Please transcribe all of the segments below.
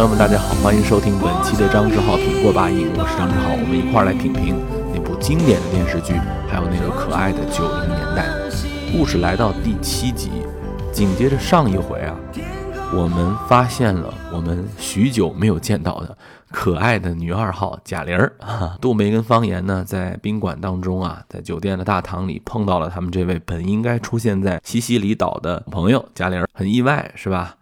朋友们，大家好，欢迎收听本期的张志浩品过八瘾，我是张志浩，我们一块儿来品评那部经典的电视剧，还有那个可爱的九零年代。故事来到第七集，紧接着上一回啊，我们发现了我们许久没有见到的可爱的女二号贾玲儿啊。杜梅跟方言呢，在宾馆当中啊，在酒店的大堂里碰到了他们这位本应该出现在西西里岛的朋友贾玲儿，很意外是吧？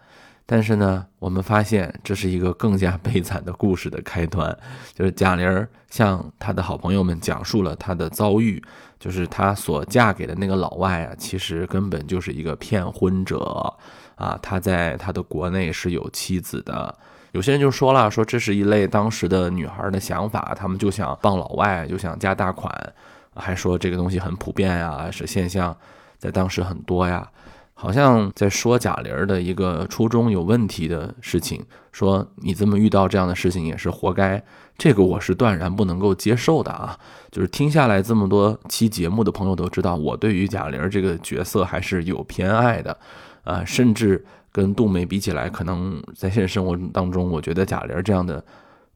但是呢，我们发现这是一个更加悲惨的故事的开端，就是贾玲儿向她的好朋友们讲述了她的遭遇，就是她所嫁给的那个老外啊，其实根本就是一个骗婚者啊，他在他的国内是有妻子的。有些人就说了，说这是一类当时的女孩的想法，他们就想傍老外，就想加大款，还说这个东西很普遍呀，是现象，在当时很多呀。好像在说贾玲的一个初衷有问题的事情，说你这么遇到这样的事情也是活该，这个我是断然不能够接受的啊！就是听下来这么多期节目的朋友都知道，我对于贾玲这个角色还是有偏爱的，啊，甚至跟杜梅比起来，可能在现实生活当中，我觉得贾玲这样的，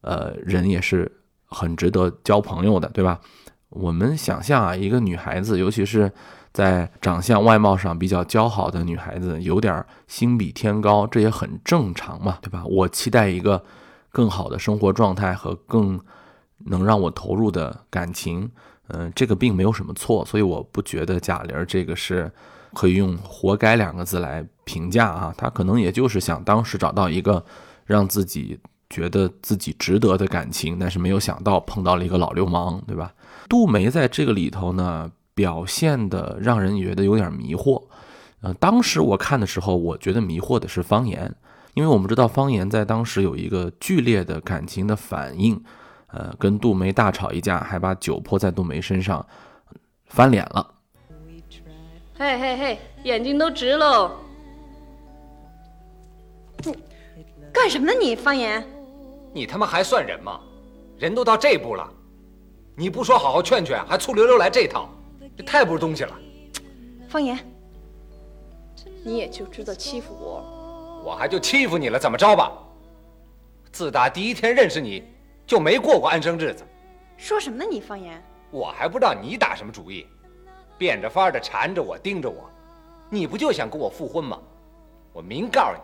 呃，人也是很值得交朋友的，对吧？我们想象啊，一个女孩子，尤其是。在长相外貌上比较姣好的女孩子，有点心比天高，这也很正常嘛，对吧？我期待一个更好的生活状态和更能让我投入的感情，嗯，这个并没有什么错，所以我不觉得贾玲这个是可以用“活该”两个字来评价啊。她可能也就是想当时找到一个让自己觉得自己值得的感情，但是没有想到碰到了一个老流氓，对吧？杜梅在这个里头呢。表现的让人觉得有点迷惑，呃，当时我看的时候，我觉得迷惑的是方言，因为我们知道方言在当时有一个剧烈的感情的反应，呃，跟杜梅大吵一架，还把酒泼在杜梅身上，翻脸了。嘿嘿嘿，眼睛都直喽！你干什么呢？你方言？你他妈还算人吗？人都到这步了，你不说好好劝劝，还醋溜溜来这套。这太不是东西了，方言，你也就知道欺负我，我还就欺负你了，怎么着吧？自打第一天认识你，就没过过安生日子。说什么呢？你方言，我还不知道你打什么主意，变着法的缠着我，盯着我，你不就想跟我复婚吗？我明告诉你，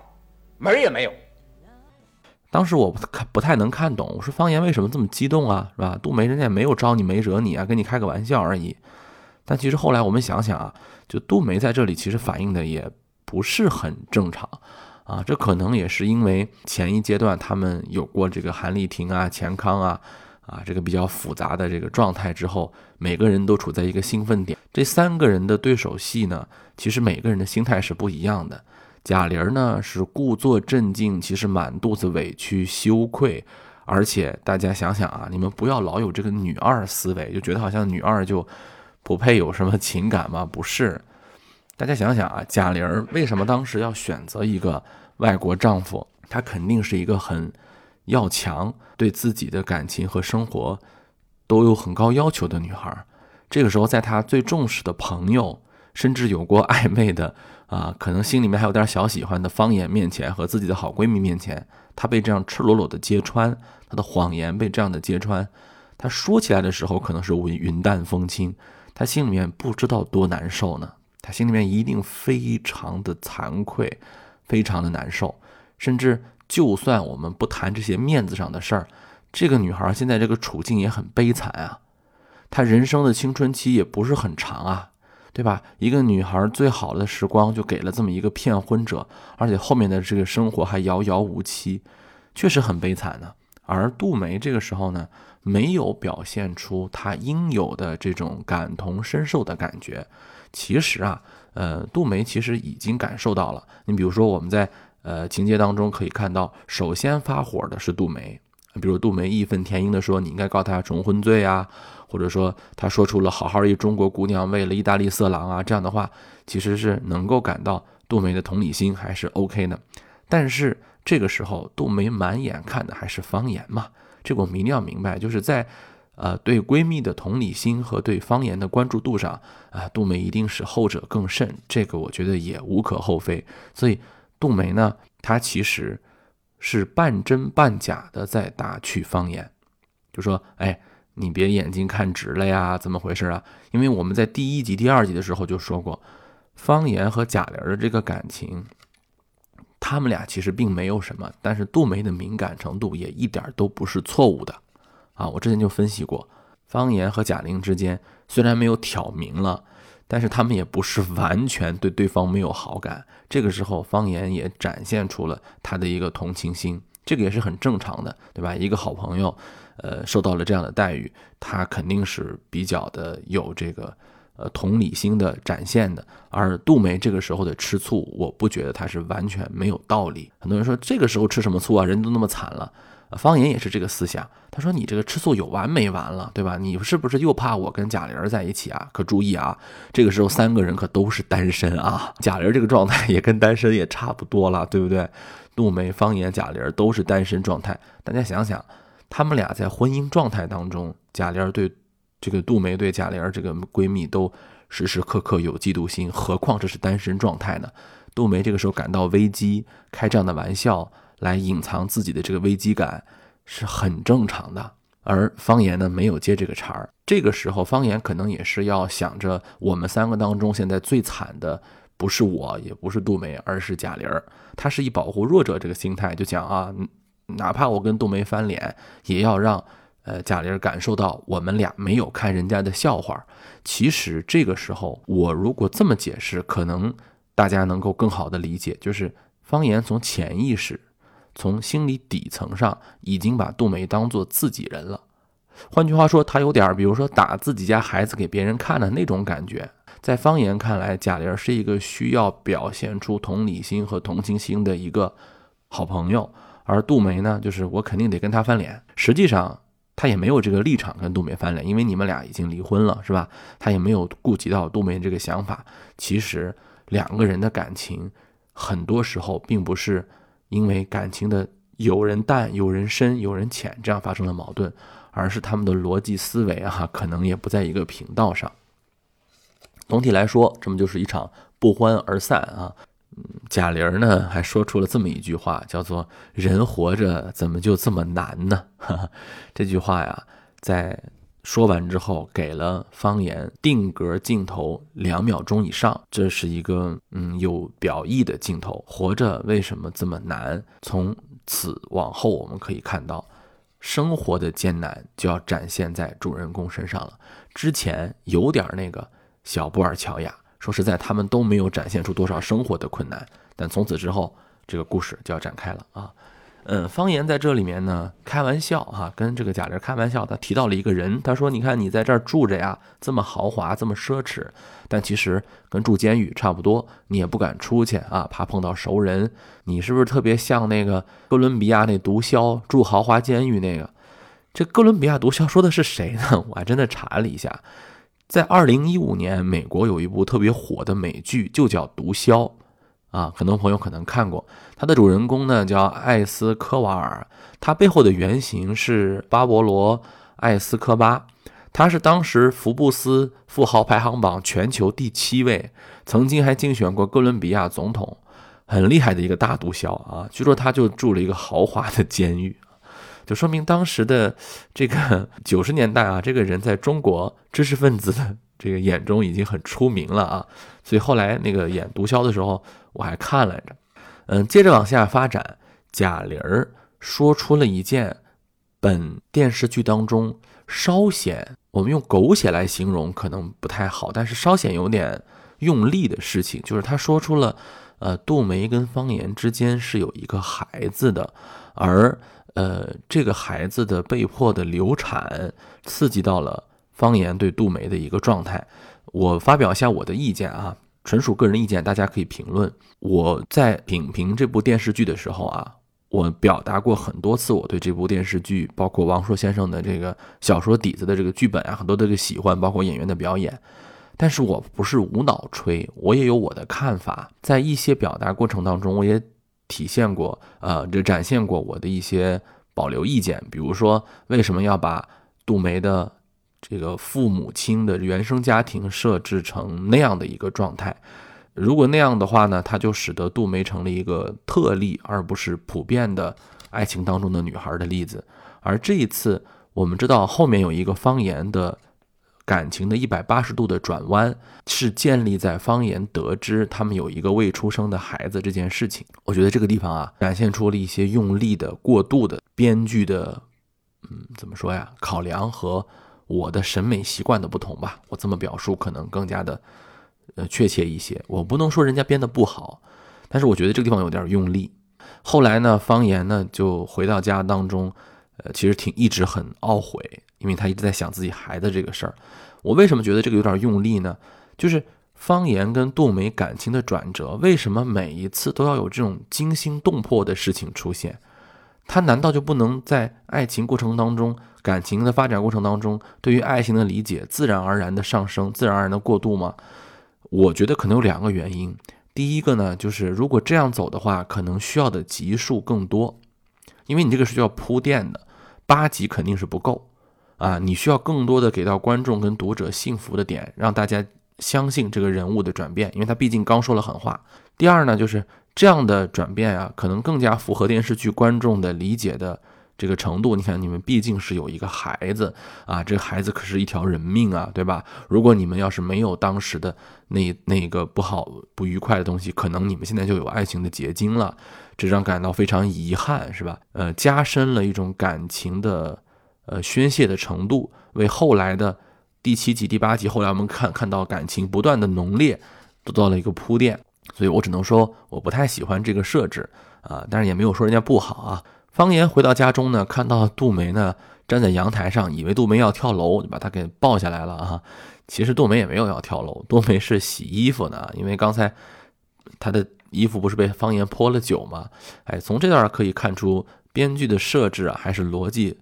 门儿也没有。当时我不看不太能看懂，我说方言为什么这么激动啊？是吧？杜梅人家也没有招你，没惹你啊，跟你开个玩笑而已。但其实后来我们想想啊，就杜梅在这里其实反映的也不是很正常啊，这可能也是因为前一阶段他们有过这个韩丽婷啊、钱康啊啊这个比较复杂的这个状态之后，每个人都处在一个兴奋点。这三个人的对手戏呢，其实每个人的心态是不一样的。贾玲儿呢是故作镇静，其实满肚子委屈、羞愧，而且大家想想啊，你们不要老有这个女二思维，就觉得好像女二就。不配有什么情感吗？不是，大家想想啊，贾玲为什么当时要选择一个外国丈夫？她肯定是一个很要强，对自己的感情和生活都有很高要求的女孩。这个时候，在她最重视的朋友，甚至有过暧昧的啊，可能心里面还有点小喜欢的方言面前，和自己的好闺蜜面前，她被这样赤裸裸的揭穿，她的谎言被这样的揭穿，她说起来的时候可能是云云淡风轻。他心里面不知道多难受呢，他心里面一定非常的惭愧，非常的难受。甚至就算我们不谈这些面子上的事儿，这个女孩现在这个处境也很悲惨啊。她人生的青春期也不是很长啊，对吧？一个女孩最好的时光就给了这么一个骗婚者，而且后面的这个生活还遥遥无期，确实很悲惨呢。而杜梅这个时候呢？没有表现出他应有的这种感同身受的感觉。其实啊，呃，杜梅其实已经感受到了。你比如说，我们在呃情节当中可以看到，首先发火的是杜梅。比如杜梅义愤填膺地说：“你应该告他重婚罪啊！”或者说，他说出了“好好一中国姑娘为了意大利色狼啊”这样的话，其实是能够感到杜梅的同理心还是 OK 的。但是这个时候，杜梅满眼看的还是方言嘛。这个我们一定要明白，就是在，呃，对闺蜜的同理心和对方言的关注度上，啊，杜梅一定是后者更甚，这个我觉得也无可厚非。所以，杜梅呢，她其实是半真半假的在打趣方言，就说：“哎，你别眼睛看直了呀，怎么回事啊？”因为我们在第一集、第二集的时候就说过，方言和贾玲的这个感情，他们俩其实并没有什么，但是杜梅的敏感程度也一点都不是错误的啊！我之前就分析过，方言和贾玲之间虽然没有挑明了。但是他们也不是完全对对方没有好感，这个时候方言也展现出了他的一个同情心，这个也是很正常的，对吧？一个好朋友，呃，受到了这样的待遇，他肯定是比较的有这个呃同理心的展现的。而杜梅这个时候的吃醋，我不觉得他是完全没有道理。很多人说这个时候吃什么醋啊？人都那么惨了。方言也是这个思想，他说：“你这个吃醋有完没完了，对吧？你是不是又怕我跟贾玲在一起啊？可注意啊，这个时候三个人可都是单身啊。贾玲这个状态也跟单身也差不多了，对不对？杜梅、方言、贾玲都是单身状态。大家想想，他们俩在婚姻状态当中，贾玲对这个杜梅对贾玲这个闺蜜都时时刻刻有嫉妒心，何况这是单身状态呢？杜梅这个时候感到危机，开这样的玩笑。”来隐藏自己的这个危机感是很正常的，而方言呢没有接这个茬儿。这个时候，方言可能也是要想着，我们三个当中现在最惨的不是我，也不是杜梅，而是贾玲儿。他是以保护弱者这个心态，就讲啊，哪怕我跟杜梅翻脸，也要让呃贾玲感受到我们俩没有看人家的笑话。其实这个时候，我如果这么解释，可能大家能够更好的理解，就是方言从潜意识。从心理底层上已经把杜梅当做自己人了，换句话说，他有点比如说打自己家孩子给别人看的那种感觉。在方言看来，贾玲是一个需要表现出同理心和同情心的一个好朋友，而杜梅呢，就是我肯定得跟他翻脸。实际上，他也没有这个立场跟杜梅翻脸，因为你们俩已经离婚了，是吧？他也没有顾及到杜梅这个想法。其实两个人的感情，很多时候并不是。因为感情的有人淡、有人深、有人浅，这样发生了矛盾，而是他们的逻辑思维啊，可能也不在一个频道上。总体来说，这么就是一场不欢而散啊。贾玲呢还说出了这么一句话，叫做“人活着怎么就这么难呢？” 这句话呀，在。说完之后，给了方言定格镜头两秒钟以上，这是一个嗯有表意的镜头。活着为什么这么难？从此往后，我们可以看到，生活的艰难就要展现在主人公身上了。之前有点那个小布尔乔亚，说实在，他们都没有展现出多少生活的困难，但从此之后，这个故事就要展开了啊。嗯，方言在这里面呢，开玩笑哈，跟这个贾玲开玩笑，他提到了一个人，他说：“你看你在这儿住着呀，这么豪华，这么奢侈，但其实跟住监狱差不多，你也不敢出去啊，怕碰到熟人。你是不是特别像那个哥伦比亚那毒枭住豪华监狱那个？这哥伦比亚毒枭说的是谁呢？我还真的查了一下，在二零一五年，美国有一部特别火的美剧，就叫《毒枭》。”啊，很多朋友可能看过，他的主人公呢叫艾斯科瓦尔，他背后的原型是巴勃罗·艾斯科巴，他是当时福布斯富豪排行榜全球第七位，曾经还竞选过哥伦比亚总统，很厉害的一个大毒枭啊。据说他就住了一个豪华的监狱，就说明当时的这个 九十年代啊，这个人在中国知识分子的这个眼中已经很出名了啊。所以后来那个演毒枭的时候。我还看来着，嗯，接着往下发展，贾玲儿说出了一件本电视剧当中稍显，我们用狗血来形容可能不太好，但是稍显有点用力的事情，就是她说出了，呃，杜梅跟方言之间是有一个孩子的，而呃，这个孩子的被迫的流产，刺激到了方言对杜梅的一个状态。我发表一下我的意见啊。纯属个人意见，大家可以评论。我在品评这部电视剧的时候啊，我表达过很多次我对这部电视剧，包括王朔先生的这个小说底子的这个剧本啊，很多的这个喜欢，包括演员的表演。但是我不是无脑吹，我也有我的看法。在一些表达过程当中，我也体现过，呃，这展现过我的一些保留意见，比如说为什么要把杜梅的这个父母亲的原生家庭设置成那样的一个状态，如果那样的话呢，它就使得杜梅成了一个特例，而不是普遍的爱情当中的女孩的例子，而这一次我们知道后面有一个方言的。感情的一百八十度的转弯，是建立在方言得知他们有一个未出生的孩子这件事情。我觉得这个地方啊，展现出了一些用力的、过度的编剧的，嗯，怎么说呀？考量和我的审美习惯的不同吧。我这么表述可能更加的，呃，确切一些。我不能说人家编的不好，但是我觉得这个地方有点用力。后来呢，方言呢就回到家当中。呃，其实挺一直很懊悔，因为他一直在想自己孩子这个事儿。我为什么觉得这个有点用力呢？就是方言跟杜梅感情的转折为什么每一次都要有这种惊心动魄的事情出现？他难道就不能在爱情过程当中感情的发展过程当中对于爱情的理解自然而然的上升自然而然的过渡吗？我觉得可能有两个原因。第一个呢就是如果这样走的话可能需要的集数更多因为你这个是需要铺垫的八集肯定是不够啊你需要更多的给到观众跟读者幸福的点让大家相信这个人物的转变因为他毕竟刚说了狠话。第二呢就是这样的转变啊可能更加符合电视剧观众的理解的这个程度。你看你们毕竟是有一个孩子啊这个孩子可是一条人命啊对吧？如果你们要是没有当时的那那个不好不愉快的东西可能你们现在就有爱情的结晶了这让感到非常遗憾是吧？呃加深了一种感情的呃，宣泄的程度为后来的第七集、第八集，后来我们看看到感情不断的浓烈，做到了一个铺垫。所以我只能说我不太喜欢这个设置啊，但是也没有说人家不好啊。方言回到家中呢，看到杜梅呢站在阳台上，以为杜梅要跳楼，就把他给抱下来了啊。其实杜梅也没有要跳楼，杜梅是洗衣服呢，因为刚才她的衣服不是被方言泼了酒吗？哎，从这段可以看出编剧的设置啊，还是逻辑。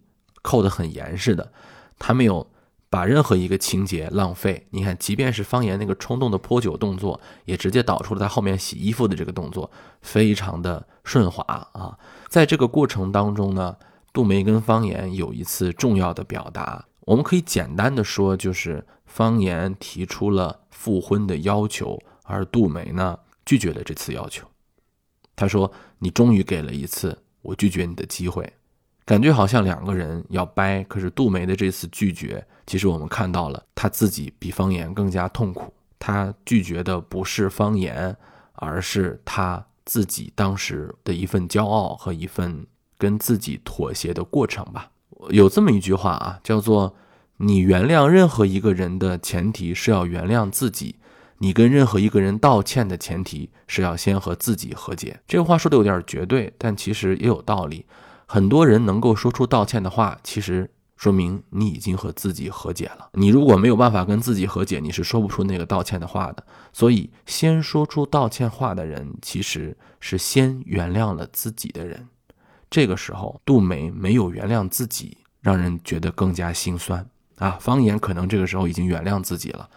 扣得很严实的，他没有把任何一个情节浪费，你看，即便是方言那个冲动的泼酒动作，也直接导出了他后面洗衣服的这个动作。非常的顺滑啊，在这个过程当中呢，杜梅跟方言有一次重要的表达，我们可以简单的说就是方言提出了复婚的要求，而杜梅呢，拒绝了这次要求。他说，你终于给了一次我拒绝你的机会。感觉好像两个人要掰。可是杜梅的这次拒绝，其实我们看到了他自己比方言更加痛苦。他拒绝的不是方言，而是他自己当时的一份骄傲和一份跟自己妥协的过程吧。有这么一句话啊，叫做：你原谅任何一个人的前提是要原谅自己；你跟任何一个人道歉的前提是要先和自己和解。这个话说的有点绝对，但其实也有道理。很多人能够说出道歉的话其实说明你已经和自己和解了。你如果没有办法跟自己和解你是说不出那个道歉的话的。所以先说出道歉话的人其实是先原谅了自己的人。这个时候杜梅没有原谅自己让人觉得更加心酸。啊方言可能这个时候已经原谅自己了。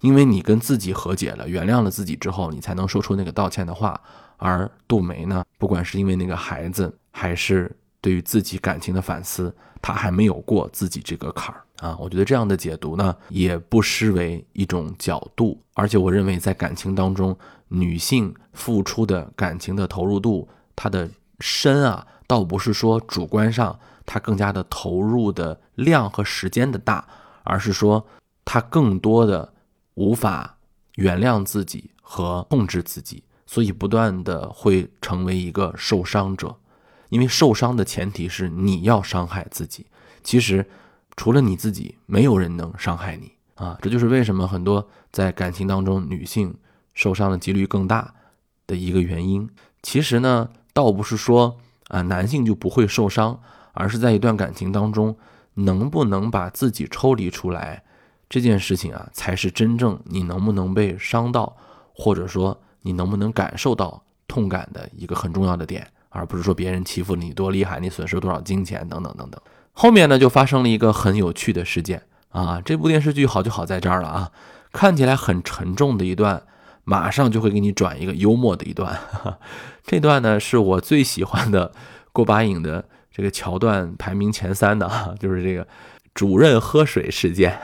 因为你跟自己和解了原谅了自己之后你才能说出那个道歉的话。而杜梅呢不管是因为那个孩子还是对于自己感情的反思她还没有过自己这个坎儿。啊我觉得这样的解读呢也不失为一种角度。而且我认为在感情当中女性付出的感情的投入度她的深啊倒不是说主观上她更加的投入的量和时间的大而是说她更多的无法原谅自己和控制自己所以不断的会成为一个受伤者。因为受伤的前提是你要伤害自己。其实除了你自己没有人能伤害你。啊这就是为什么很多在感情当中女性受伤的几率更大的一个原因。其实呢倒不是说啊男性就不会受伤而是在一段感情当中能不能把自己抽离出来这件事情啊才是真正你能不能被伤到或者说你能不能感受到痛感的一个很重要的点，而不是说别人欺负你多厉害，你损失多少金钱等等等等。后面呢就发生了一个很有趣的事件啊，这部电视剧好就好在这儿了啊，看起来很沉重的一段，马上就会给你转一个幽默的一段。这段呢是我最喜欢的过把瘾的这个桥段，排名前三的就是这个主任喝水事件。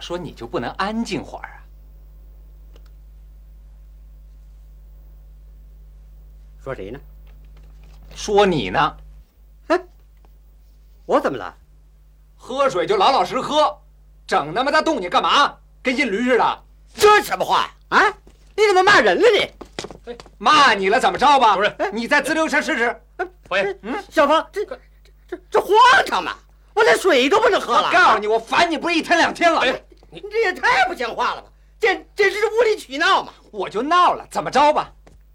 说你就不能安静会儿啊？说谁呢？说你呢，哎我怎么了？喝水就老老实喝，整那么大动静干嘛？跟印驴似的。这什么话呀？啊，你怎么骂人了你？骂你了怎么着吧？不是你再滋溜声试试。方言，嗯，小芳，这这这这荒唐嘛！我连水都不能喝了。我告诉你，我烦你不是一天两天了。哎你这也太不像话了吧！简简直是无理取闹嘛！我就闹了，怎么着吧？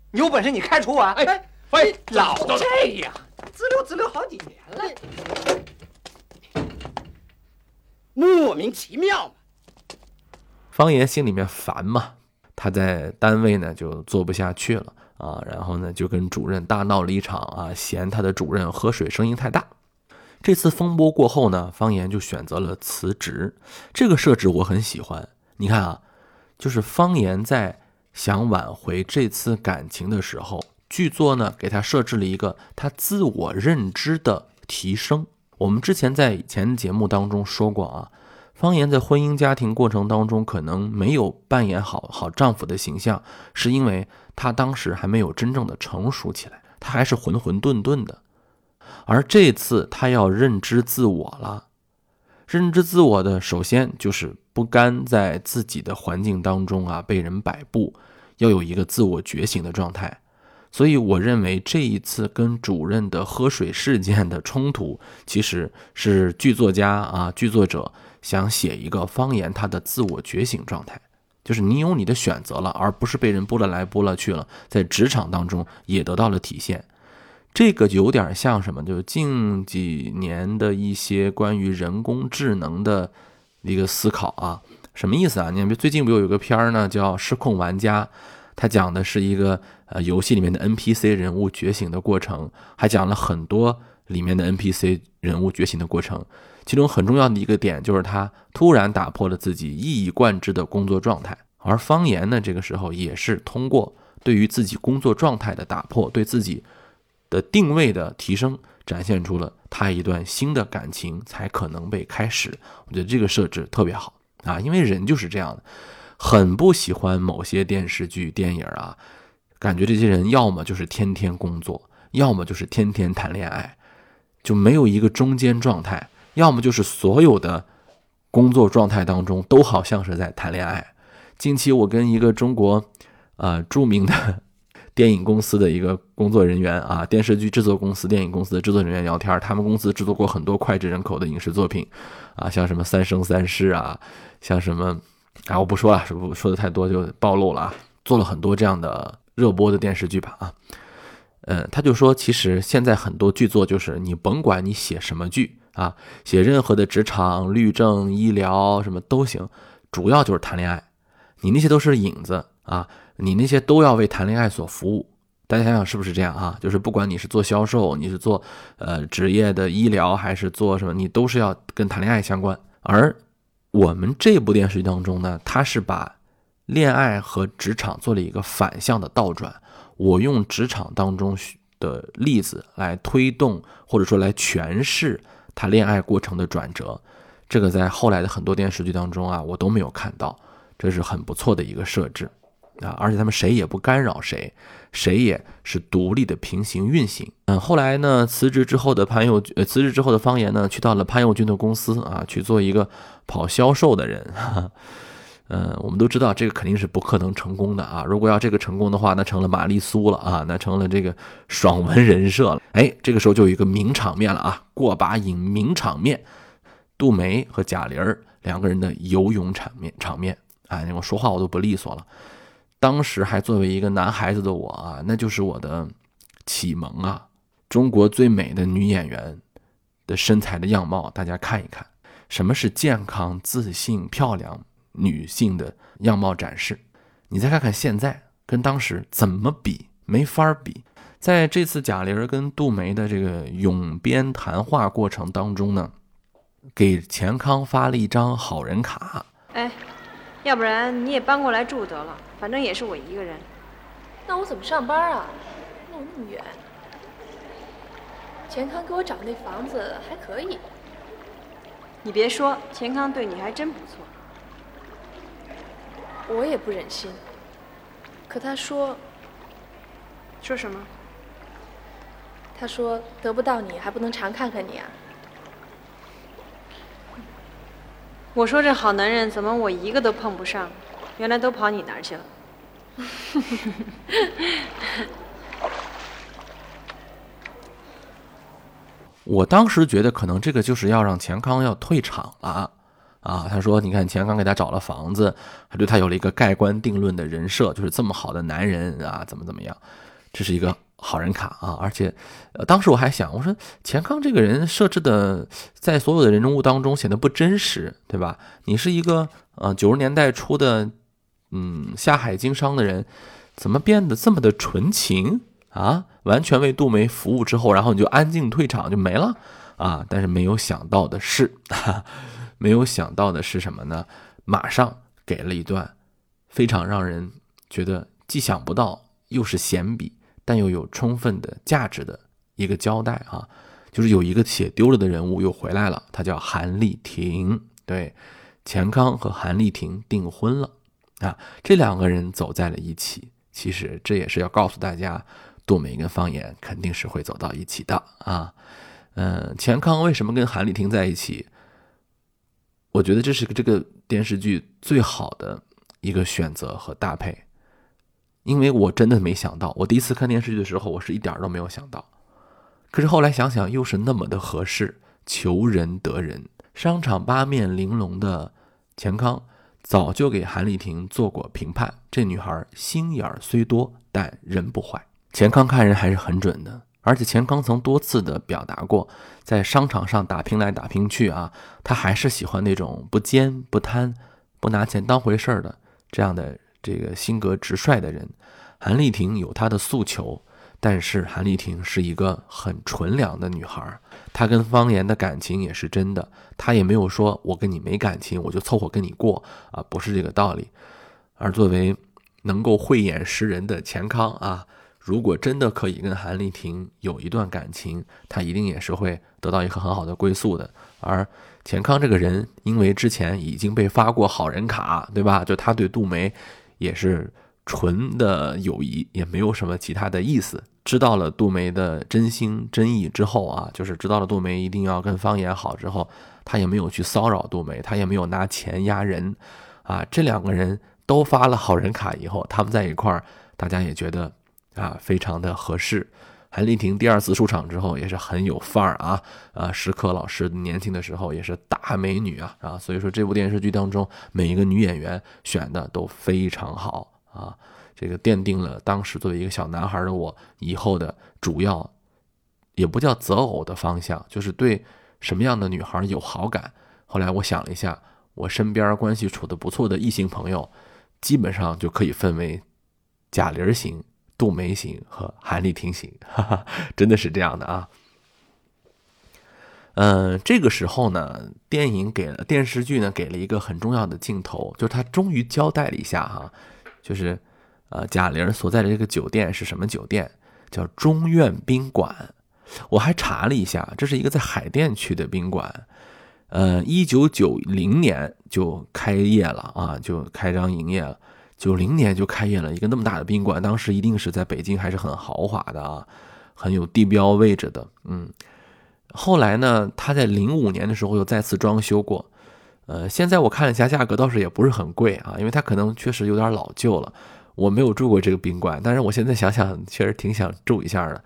你有本事你开除我啊！哎，方言，老这样，滋溜滋溜好几年了。莫名其妙嘛！方言心里面烦嘛，他在单位呢就做不下去了啊，然后呢就跟主任大闹了一场啊，嫌他的主任喝水声音太大。这次风波过后呢，方言就选择了辞职。这个设置我很喜欢。你看啊，就是方言在想挽回这次感情的时候，剧作呢给他设置了一个他自我认知的提升。我们之前在以前的节目当中说过啊，方言在婚姻家庭过程当中可能没有扮演好好丈夫的形象，是因为他当时还没有真正的成熟起来，他还是混混沌沌的。而这次他要认知自我了，认知自我的首先就是不甘在自己的环境当中啊被人摆布，要有一个自我觉醒的状态。所以我认为这一次跟主任的喝水事件的冲突，其实是剧作家啊剧作者想写一个方言他的自我觉醒状态，就是你有你的选择了，而不是被人拨了来拨了去了，在职场当中也得到了体现。这个有点像什么？就是近几年的一些关于人工智能的一个思考啊，什么意思啊？你看，最近不有有个片儿呢，叫《失控玩家》，它讲的是一个呃游戏里面的 NPC 人物觉醒的过程，还讲了很多里面的 NPC 人物觉醒的过程。其中很重要的一个点就是他突然打破了自己一以贯之的工作状态，而方言呢，这个时候也是通过对于自己工作状态的打破，对自己。的定位的提升，展现出了他一段新的感情才可能被开始。我觉得这个设置特别好啊，因为人就是这样的，很不喜欢某些电视剧、电影啊，感觉这些人要么就是天天工作，要么就是天天谈恋爱，就没有一个中间状态，要么就是所有的工作状态当中都好像是在谈恋爱。近期我跟一个中国呃著名的。电影公司的一个工作人员啊，电视剧制作公司、电影公司的制作人员聊天，他们公司制作过很多脍炙人口的影视作品，啊，像什么《三生三世》啊，像什么，啊，我不说了，说说的太多就暴露了啊，做了很多这样的热播的电视剧吧啊，呃，他就说，其实现在很多剧作就是你甭管你写什么剧啊，写任何的职场、律政、医疗什么都行，主要就是谈恋爱，你那些都是影子啊。你那些都要为谈恋爱所服务，大家想想是不是这样啊？就是不管你是做销售，你是做呃职业的医疗，还是做什么，你都是要跟谈恋爱相关。而我们这部电视剧当中呢，它是把恋爱和职场做了一个反向的倒转。我用职场当中的例子来推动，或者说来诠释他恋爱过程的转折。这个在后来的很多电视剧当中啊，我都没有看到，这是很不错的一个设置。啊，而且他们谁也不干扰谁，谁也是独立的平行运行。嗯，后来呢，辞职之后的潘友，呃，辞职之后的方言呢，去到了潘友军的公司啊，去做一个跑销售的人。嗯，我们都知道这个肯定是不可能成功的啊。如果要这个成功的话，那成了玛丽苏了啊，那成了这个爽文人设了。哎，这个时候就有一个名场面了啊，过把瘾名场面，杜梅和贾玲儿两个人的游泳场面场面。哎，我说话我都不利索了。当时还作为一个男孩子的我啊，那就是我的启蒙啊！中国最美的女演员的身材的样貌，大家看一看，什么是健康、自信、漂亮女性的样貌展示？你再看看现在跟当时怎么比？没法比。在这次贾玲跟杜梅的这个永编谈话过程当中呢，给钱康发了一张好人卡。哎。要不然你也搬过来住得了，反正也是我一个人。那我怎么上班啊？弄那么远。钱康给我找那房子还可以。你别说，钱康对你还真不错。我也不忍心。可他说，说什么？他说得不到你还不能常看看你啊。我说这好男人怎么我一个都碰不上？原来都跑你那儿去了。我当时觉得可能这个就是要让钱康要退场了啊。他说：“你看，钱康给他找了房子，还对他有了一个盖棺定论的人设，就是这么好的男人啊，怎么怎么样，这是一个好人卡啊。而且，呃，当时我还想，我说钱康这个人设置的在所有的人物当中显得不真实，对吧？你是一个呃九十年代初的嗯下海经商的人，怎么变得这么的纯情？”啊，完全为杜梅服务之后，然后你就安静退场就没了啊！但是没有想到的是，没有想到的是什么呢？马上给了一段非常让人觉得既想不到又是闲笔，但又有充分的价值的一个交代啊！就是有一个写丢了的人物又回来了，他叫韩丽婷。对，钱康和韩丽婷订婚了啊！这两个人走在了一起，其实这也是要告诉大家。杜梅跟方言肯定是会走到一起的啊，嗯，钱康为什么跟韩丽婷在一起？我觉得这是这个电视剧最好的一个选择和搭配，因为我真的没想到，我第一次看电视剧的时候，我是一点都没有想到，可是后来想想又是那么的合适，求人得人，商场八面玲珑的钱康早就给韩丽婷做过评判，这女孩心眼虽多，但人不坏。钱康看人还是很准的，而且钱康曾多次的表达过，在商场上打拼来打拼去啊，他还是喜欢那种不奸不贪、不拿钱当回事儿的这样的这个性格直率的人。韩丽婷有她的诉求，但是韩丽婷是一个很纯良的女孩，他跟方言的感情也是真的，他也没有说我跟你没感情，我就凑合跟你过啊，不是这个道理。而作为能够慧眼识人的钱康啊。如果真的可以跟韩丽婷有一段感情，他一定也是会得到一个很好的归宿的。而钱康这个人，因为之前已经被发过好人卡，对吧？就他对杜梅也是纯的友谊，也没有什么其他的意思。知道了杜梅的真心真意之后啊，就是知道了杜梅一定要跟方言好之后，他也没有去骚扰杜梅，他也没有拿钱压人啊。这两个人都发了好人卡以后，他们在一块儿，大家也觉得。啊，非常的合适。韩丽婷第二次出场之后也是很有范儿啊啊！石可老师年轻的时候也是大美女啊啊！所以说这部电视剧当中每一个女演员选的都非常好啊，这个奠定了当时作为一个小男孩的我以后的主要也不叫择偶的方向，就是对什么样的女孩有好感。后来我想了一下，我身边关系处的不错的异性朋友，基本上就可以分为贾玲型。杜梅型和韩丽婷型，哈哈，真的是这样的啊。嗯，这个时候呢，电影给了电视剧呢给了一个很重要的镜头，就是他终于交代了一下哈，就是呃贾玲所在的这个酒店是什么酒店？叫中苑宾馆。我还查了一下，这是一个在海淀区的宾馆。呃，一九九零年就开业了啊，就开张营业了。九零年就开业了一个那么大的宾馆，当时一定是在北京还是很豪华的啊，很有地标位置的。嗯，后来呢，他在零五年的时候又再次装修过。呃，现在我看了一下价格，倒是也不是很贵啊，因为它可能确实有点老旧了。我没有住过这个宾馆，但是我现在想想，确实挺想住一下的。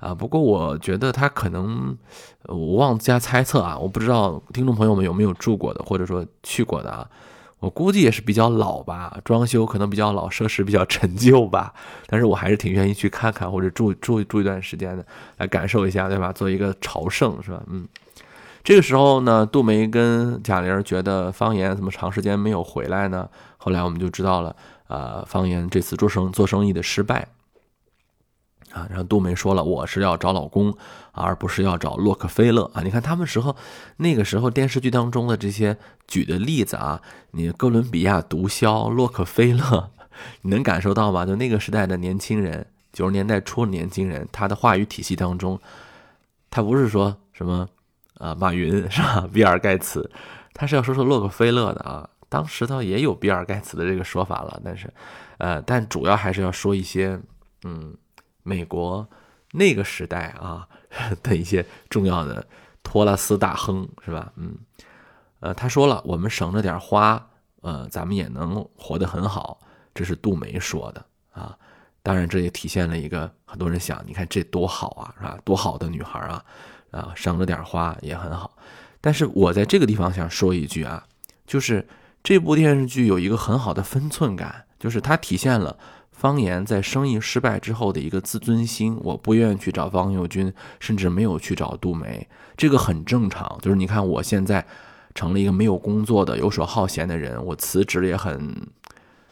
啊，不过我觉得他可能，我妄加猜测啊，我不知道听众朋友们有没有住过的，或者说去过的啊。我估计也是比较老吧，装修可能比较老，设施比较陈旧吧。但是我还是挺愿意去看看或者住住住一段时间的，来感受一下，对吧？做一个朝圣，是吧？嗯，这个时候呢，杜梅跟贾玲觉得方言怎么长时间没有回来呢？后来我们就知道了，呃，方言这次做生做生意的失败。啊，然后杜梅说了，我是要找老公，而不是要找洛克菲勒啊！你看他们时候，那个时候电视剧当中的这些举的例子啊，你哥伦比亚毒枭洛克菲勒，你能感受到吗？就那个时代的年轻人，九十年代初的年轻人，他的话语体系当中，他不是说什么啊马云是吧？比尔盖茨，他是要说说洛克菲勒的啊。当时倒也有比尔盖茨的这个说法了，但是，呃，但主要还是要说一些，嗯，美国那个时代啊 的一些重要的托拉斯大亨是吧？嗯，呃，他说了，我们省着点花，呃，咱们也能活得很好，这是杜梅说的啊。当然，这也体现了一个很多人想，你看这多好啊，是吧？多好的女孩啊，啊，省着点花也很好。但是我在这个地方想说一句啊，就是这部电视剧有一个很好的分寸感，就是它体现了方言在生意失败之后的一个自尊心。我不愿意去找方佑军，甚至没有去找杜梅，这个很正常。就是你看我现在成了一个没有工作的游手好闲的人，我辞职也很。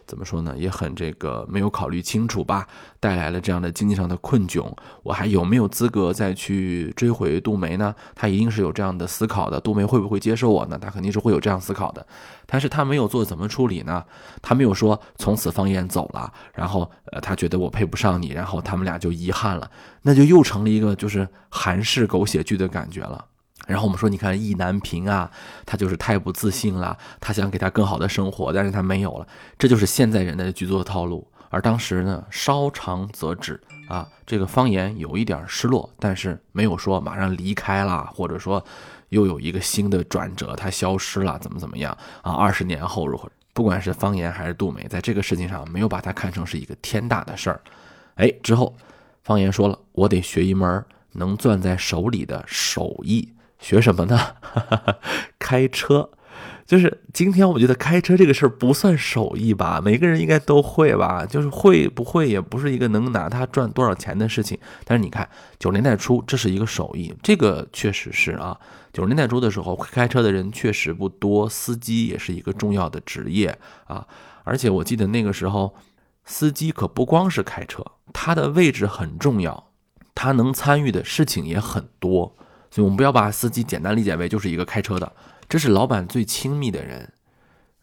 怎么说呢？也很这个没有考虑清楚吧，带来了这样的经济上的困窘。我还有没有资格再去追回杜梅呢？他一定是有这样的思考的。杜梅会不会接受我呢？他肯定是会有这样思考的。但是他没有做怎么处理呢？他没有说从此方言走了，然后呃，他觉得我配不上你，然后他们俩就遗憾了，那就又成了一个就是韩式狗血剧的感觉了。然后我们说，你看意难平啊，他就是太不自信了，他想给他更好的生活，但是他没有了，这就是现在人的剧作套路。而当时呢，稍长则止啊，这个方言有一点失落，但是没有说马上离开了，或者说又有一个新的转折，他消失了，怎么怎么样啊？二十年后如何？不管是方言还是杜梅，在这个事情上没有把它看成是一个天大的事儿。哎，之后方言说了，我得学一门能攥在手里的手艺。学什么呢？开车，就是今天我觉得开车这个事儿不算手艺吧，每个人应该都会吧，就是会不会也不是一个能拿它赚多少钱的事情。但是你看九十年代初，这是一个手艺，这个确实是啊。九十年代初的时候，会开车的人确实不多，司机也是一个重要的职业啊。而且我记得那个时候，司机可不光是开车，他的位置很重要，他能参与的事情也很多。所以，我们不要把司机简单理解为就是一个开车的，这是老板最亲密的人，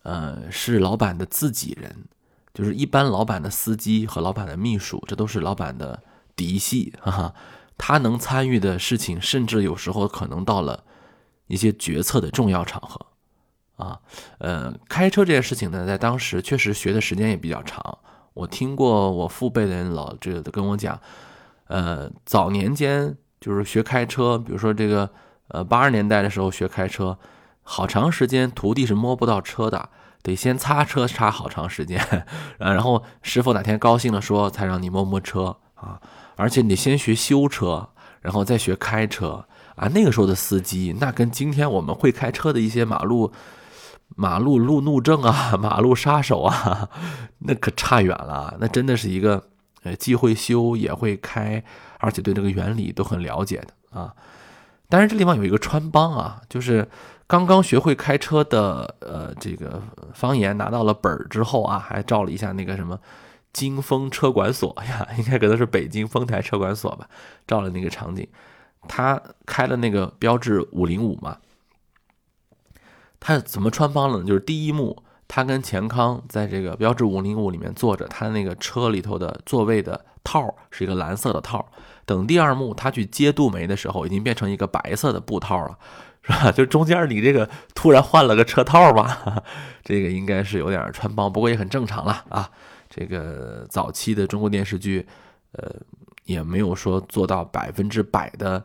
呃，是老板的自己人，就是一般老板的司机和老板的秘书，这都是老板的嫡系，哈哈。他能参与的事情，甚至有时候可能到了一些决策的重要场合，啊，呃，开车这件事情呢，在当时确实学的时间也比较长。我听过我父辈的人老这个跟我讲，呃，早年间。就是学开车，比如说这个，呃，八十年代的时候学开车，好长时间徒弟是摸不到车的，得先擦车擦好长时间，然后师傅哪天高兴了说才让你摸摸车啊，而且你先学修车，然后再学开车啊。那个时候的司机，那跟今天我们会开车的一些马路马路路怒症啊、马路杀手啊，那可差远了。那真的是一个，呃，既会修也会开。而且对这个原理都很了解的啊，但是这地方有一个穿帮啊，就是刚刚学会开车的呃这个方言拿到了本儿之后啊，还照了一下那个什么金丰车管所呀，应该可能是北京丰台车管所吧，照了那个场景，他开了那个标致五零五嘛，他怎么穿帮了呢？就是第一幕，他跟钱康在这个标致五零五里面坐着，他那个车里头的座位的套是一个蓝色的套。等第二幕他去接杜梅的时候，已经变成一个白色的布套了，是吧？就中间你这个突然换了个车套吧，这个应该是有点穿帮，不过也很正常了啊。这个早期的中国电视剧，呃，也没有说做到百分之百的，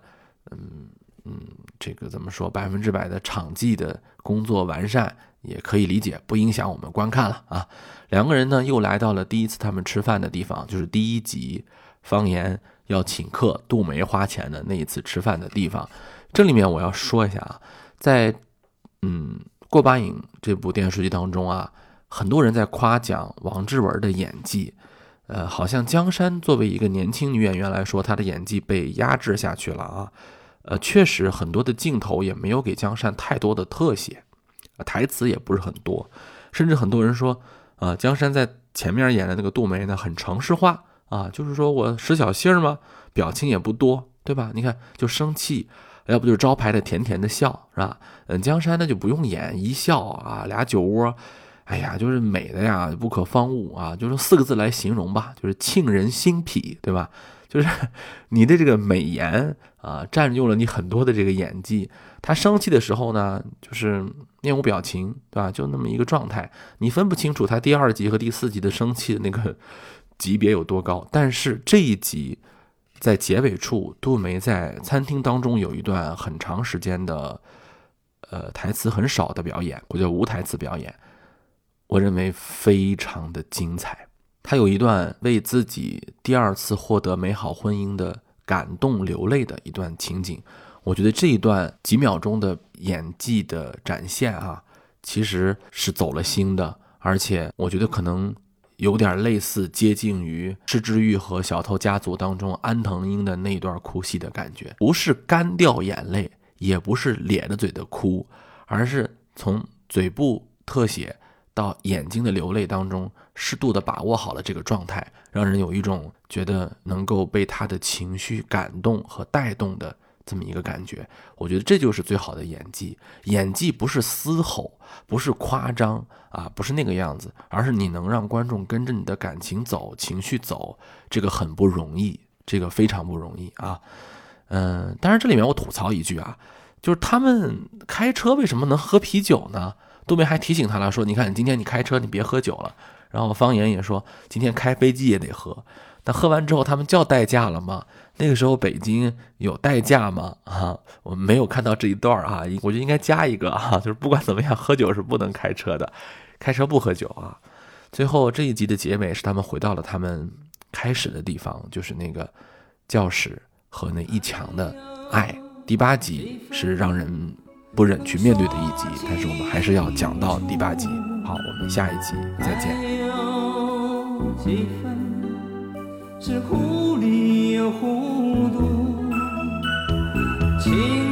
嗯嗯，这个怎么说？百分之百的场记的工作完善也可以理解，不影响我们观看了啊。两个人呢又来到了第一次他们吃饭的地方，就是第一集方言。要请客，杜梅花钱的那一次吃饭的地方，这里面我要说一下啊，在嗯《过把瘾》这部电视剧当中啊，很多人在夸奖王志文的演技，呃，好像江山作为一个年轻女演员来说，她的演技被压制下去了啊，呃，确实很多的镜头也没有给江山太多的特写，台词也不是很多，甚至很多人说，呃，江山在前面演的那个杜梅呢，很城市化。啊，就是说我使小性儿嘛，表情也不多，对吧？你看，就生气，要不就是招牌的甜甜的笑，是吧？嗯，江山那就不用演，一笑啊，俩酒窝，哎呀，就是美的呀，不可方物啊，就是四个字来形容吧，就是沁人心脾，对吧？就是 你的这个美颜啊，占用了你很多的这个演技。他生气的时候呢，就是面无表情，对吧？就那么一个状态，你分不清楚他第二集和第四集的生气的那个 级别有多高。但是这一集在结尾处，杜梅在餐厅当中有一段很长时间的，呃，台词很少的表演，我叫无台词表演，我认为非常的精彩。他有一段为自己第二次获得美好婚姻的感动流泪的一段情景，我觉得这一段几秒钟的演技的展现啊，其实是走了心的，而且我觉得可能有点类似接近于《失之欲》和《小偷家族》当中安藤英的那段哭戏的感觉，不是干掉眼泪，也不是咧着嘴的哭，而是从嘴部特写。到眼睛的流泪当中，适度的把握好了这个状态，让人有一种觉得能够被他的情绪感动和带动的这么一个感觉。我觉得这就是最好的演技。演技不是嘶吼，不是夸张啊，不是那个样子，而是你能让观众跟着你的感情走，情绪走，这个很不容易，这个非常不容易啊。嗯，当然这里面我吐槽一句啊，就是他们开车为什么能喝啤酒呢？杜梅还提醒他了，说：“你看，今天你开车，你别喝酒了。”然后方言也说：“今天开飞机也得喝。”那喝完之后，他们叫代驾了吗？那个时候北京有代驾吗？啊，我们没有看到这一段啊，我觉得应该加一个啊，就是不管怎么样，喝酒是不能开车的，开车不喝酒啊。最后这一集的结尾是他们回到了他们开始的地方，就是那个教室和那一墙的爱。第八集是让人。不忍去面对的一集，但是我们还是要讲到第八集。好，我们下一集再见。是糊里糊涂，情